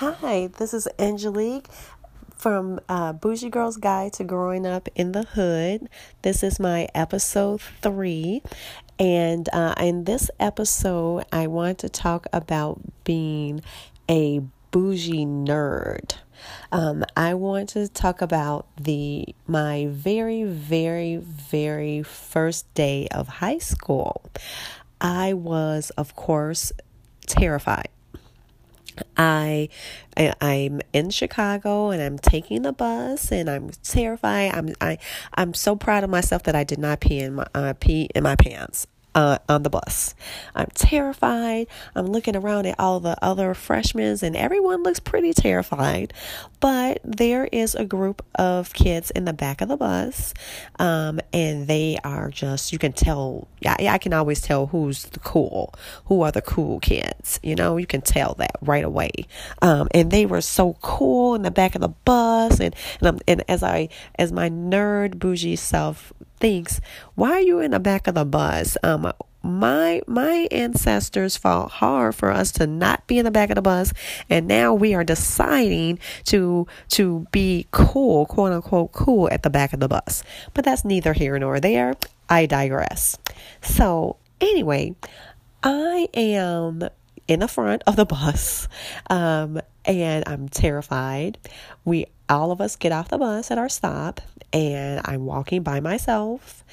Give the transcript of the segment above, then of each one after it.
Hi, this is Angelique from uh, Bougie Girl's Guide to Growing Up in the Hood. This is my episode three. And uh, in this episode, I want to talk about being a bougie nerd. Um, I want to talk about the my very, very, very first day of high school. I was, of course, terrified. I, I I'm in Chicago and I'm taking the bus and I'm terrified. I'm I I'm so proud of myself that I did not pee in my uh, pee in my pants uh, on the bus. I'm terrified. I'm looking around at all the other freshmen, and everyone looks pretty terrified. But there is a group of kids in the back of the bus, um, and they are just, you can tell, I, I can always tell who's the cool, who are the cool kids. You know, you can tell that right away. Um, and they were so cool in the back of the bus, and, and, and as I, as my nerd bougie self thinks, why are you in the back of the bus? Um, my my ancestors fought hard for us to not be in the back of the bus and now we are deciding to to be cool quote unquote cool at the back of the bus. But that's neither here nor there. I digress. So anyway i am in the front of the bus um, and i'm terrified. We all of us get off the bus at our stop and I'm walking by myself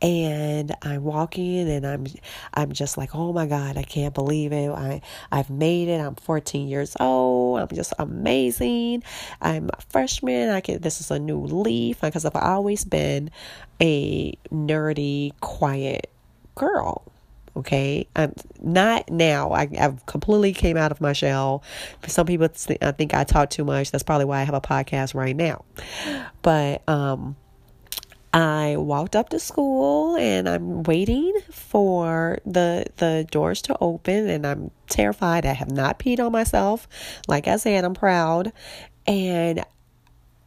and I'm walking and I'm I'm just like, "Oh my god, I can't believe it. I I've made it. I'm 14 years old. I'm just amazing. I'm a freshman. I can this is a new leaf because I've always been a nerdy, quiet girl. Okay, I'm not now. I, I've completely came out of my shell. Some people th- I think I talk too much. That's probably why I have a podcast right now. But um, I walked up to school and I'm waiting for the the doors to open and I'm terrified. I have not peed on myself. Like I said, I'm proud. And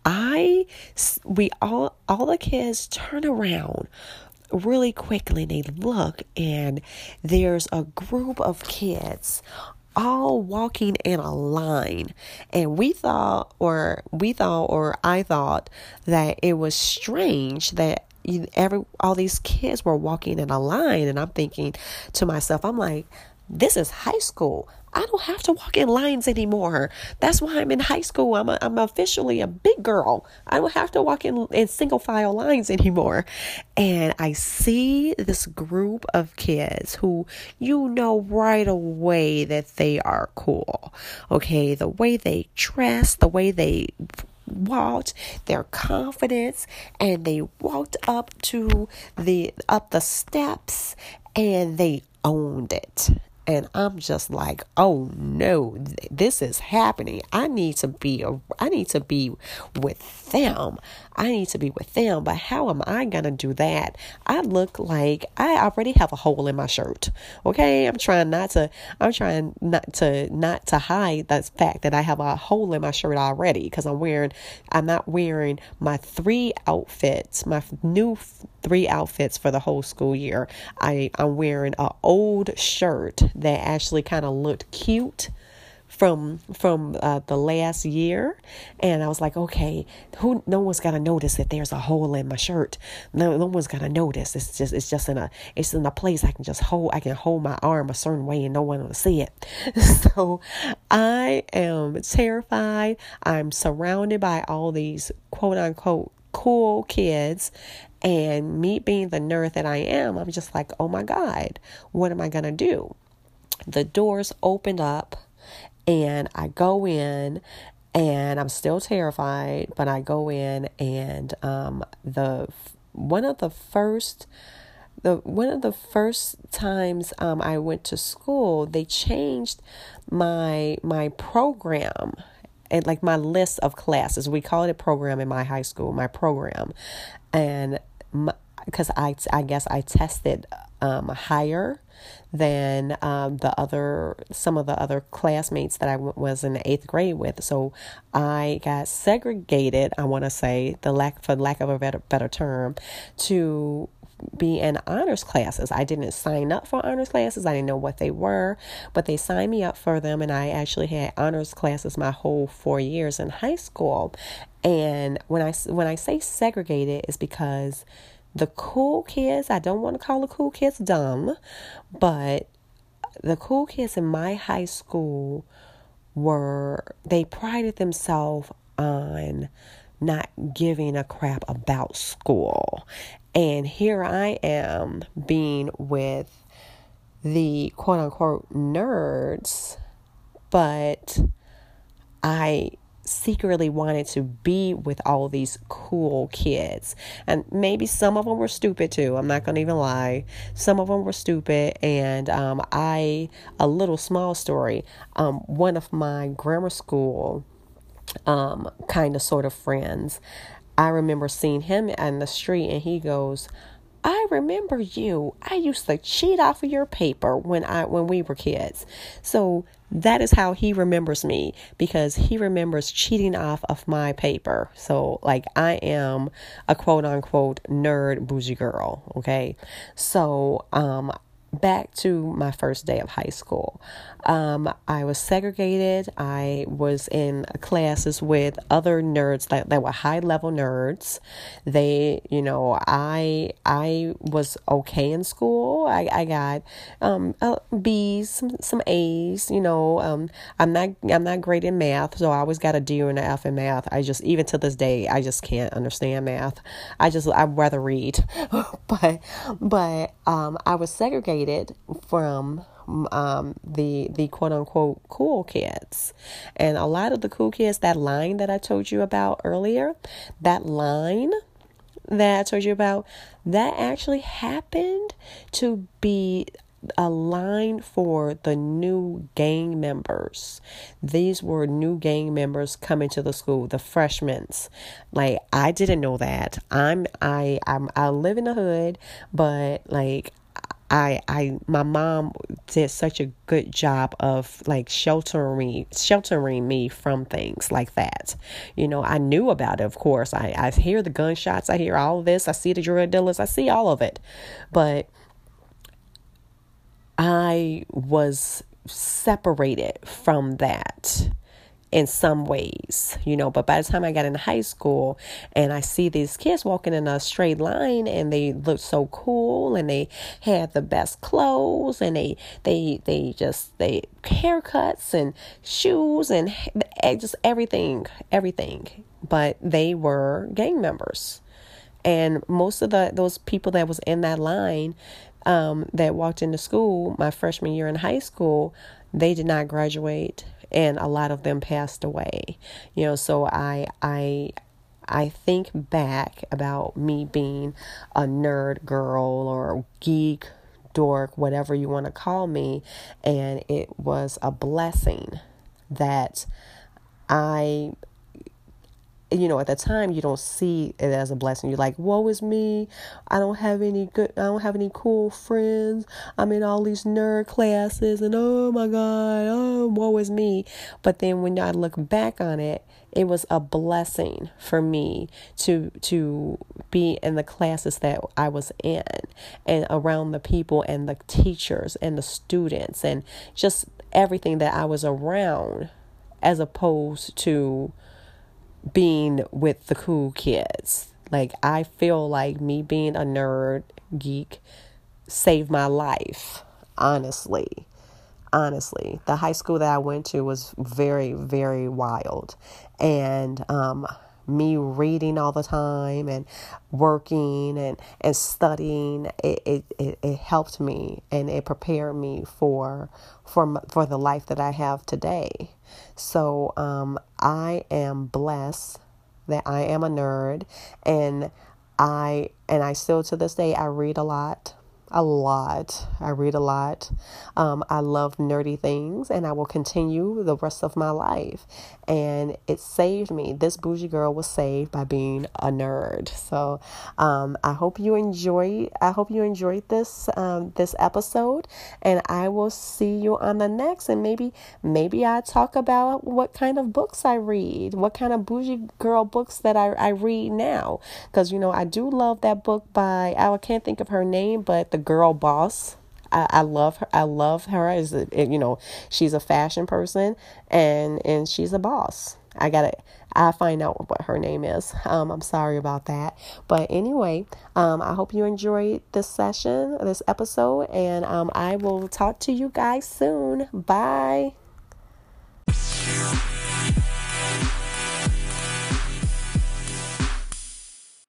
I we all all the kids turn around really quickly they look and there's a group of kids all walking in a line and we thought or we thought or I thought that it was strange that every all these kids were walking in a line and I'm thinking to myself I'm like this is high school. I don't have to walk in lines anymore. That's why I'm in high school. I'm, a, I'm officially a big girl. I don't have to walk in, in single file lines anymore. And I see this group of kids who you know right away that they are cool. Okay, the way they dress, the way they walked their confidence and they walked up to the up the steps and they owned it and I'm just like, oh no, this is happening. I need to be, a, I need to be with them. I need to be with them. But how am I gonna do that? I look like I already have a hole in my shirt. Okay, I'm trying not to. I'm trying not to not to hide the fact that I have a hole in my shirt already because I'm wearing. I'm not wearing my three outfits, my new three outfits for the whole school year. I I'm wearing an old shirt that actually kind of looked cute from from uh, the last year. And i was like okay who no one's gonna notice that there's a hole in my shirt. No, no one's gonna notice. It's just it's just in a it's in a place i can just hold i can hold my arm a certain way and no one will see it. So i am terrified. I'm surrounded by all these quote unquote cool kids and me being the nerd that i am i'm just like oh my god what am i gonna do the doors opened up and I go in and I'm still terrified, but I go in and um, the one of the first the one of the first times um, I went to school, they changed my my program and like my list of classes. We call it a program in my high school, my program, and because I I guess I tested um, higher than um, the other some of the other classmates that I w- was in the eighth grade with. So I got segregated. I want to say the lack for lack of a better better term to be in honors classes. I didn't sign up for honors classes. I didn't know what they were, but they signed me up for them and I actually had honors classes my whole 4 years in high school. And when I when I say segregated is because the cool kids, I don't want to call the cool kids dumb, but the cool kids in my high school were they prided themselves on not giving a crap about school. And here I am being with the quote unquote nerds, but I secretly wanted to be with all these cool kids. And maybe some of them were stupid too. I'm not going to even lie. Some of them were stupid. And um, I, a little small story, um, one of my grammar school um, kind of sort of friends. I remember seeing him in the street and he goes, I remember you. I used to cheat off of your paper when I when we were kids. So that is how he remembers me because he remembers cheating off of my paper. So like I am a quote unquote nerd bougie girl, okay? So um back to my first day of high school. Um, I was segregated. I was in classes with other nerds that, that were high level nerds. They, you know, I I was okay in school. I, I got um, B's, some, some A's. You know, um, I'm not I'm not great in math, so I always got a D or an F in math. I just even to this day I just can't understand math. I just I'd rather read, but but um, I was segregated from um, the the quote unquote cool kids, and a lot of the cool kids. That line that I told you about earlier, that line that I told you about, that actually happened to be a line for the new gang members. These were new gang members coming to the school, the freshmen. Like I didn't know that. I'm I I'm I live in the hood, but like I I my mom did such a good job of like sheltering sheltering me from things like that. You know, I knew about it, of course. I, I hear the gunshots, I hear all this, I see the drug dealers, I see all of it. But I was separated from that in some ways, you know. But by the time I got in high school and I see these kids walking in a straight line and they look so cool and they had the best clothes and they they they just they haircuts and shoes and just everything, everything. But they were gang members. And most of the those people that was in that line um, that walked into school my freshman year in high school, they did not graduate and a lot of them passed away. You know, so I I I think back about me being a nerd girl or geek, dork, whatever you want to call me, and it was a blessing that I you know, at the time you don't see it as a blessing. You're like, woe is me. I don't have any good I don't have any cool friends. I'm in all these nerd classes and oh my God, oh woe is me. But then when I look back on it, it was a blessing for me to to be in the classes that I was in and around the people and the teachers and the students and just everything that I was around as opposed to being with the cool kids. Like, I feel like me being a nerd, geek, saved my life, honestly. Honestly, the high school that I went to was very, very wild. And, um, me reading all the time and working and, and studying it, it, it, it, helped me and it prepared me for for for the life that I have today. So um, I am blessed that I am a nerd and I and I still to this day I read a lot. A lot. I read a lot. Um, I love nerdy things, and I will continue the rest of my life. And it saved me. This bougie girl was saved by being a nerd. So um, I hope you enjoy. I hope you enjoyed this um, this episode, and I will see you on the next. And maybe maybe I talk about what kind of books I read, what kind of bougie girl books that I, I read now. Because you know I do love that book by I can't think of her name, but the girl boss. I, I love her. I love her a, you know she's a fashion person and and she's a boss. I gotta I find out what her name is. Um, I'm sorry about that. But anyway, um, I hope you enjoyed this session, this episode, and um, I will talk to you guys soon. Bye.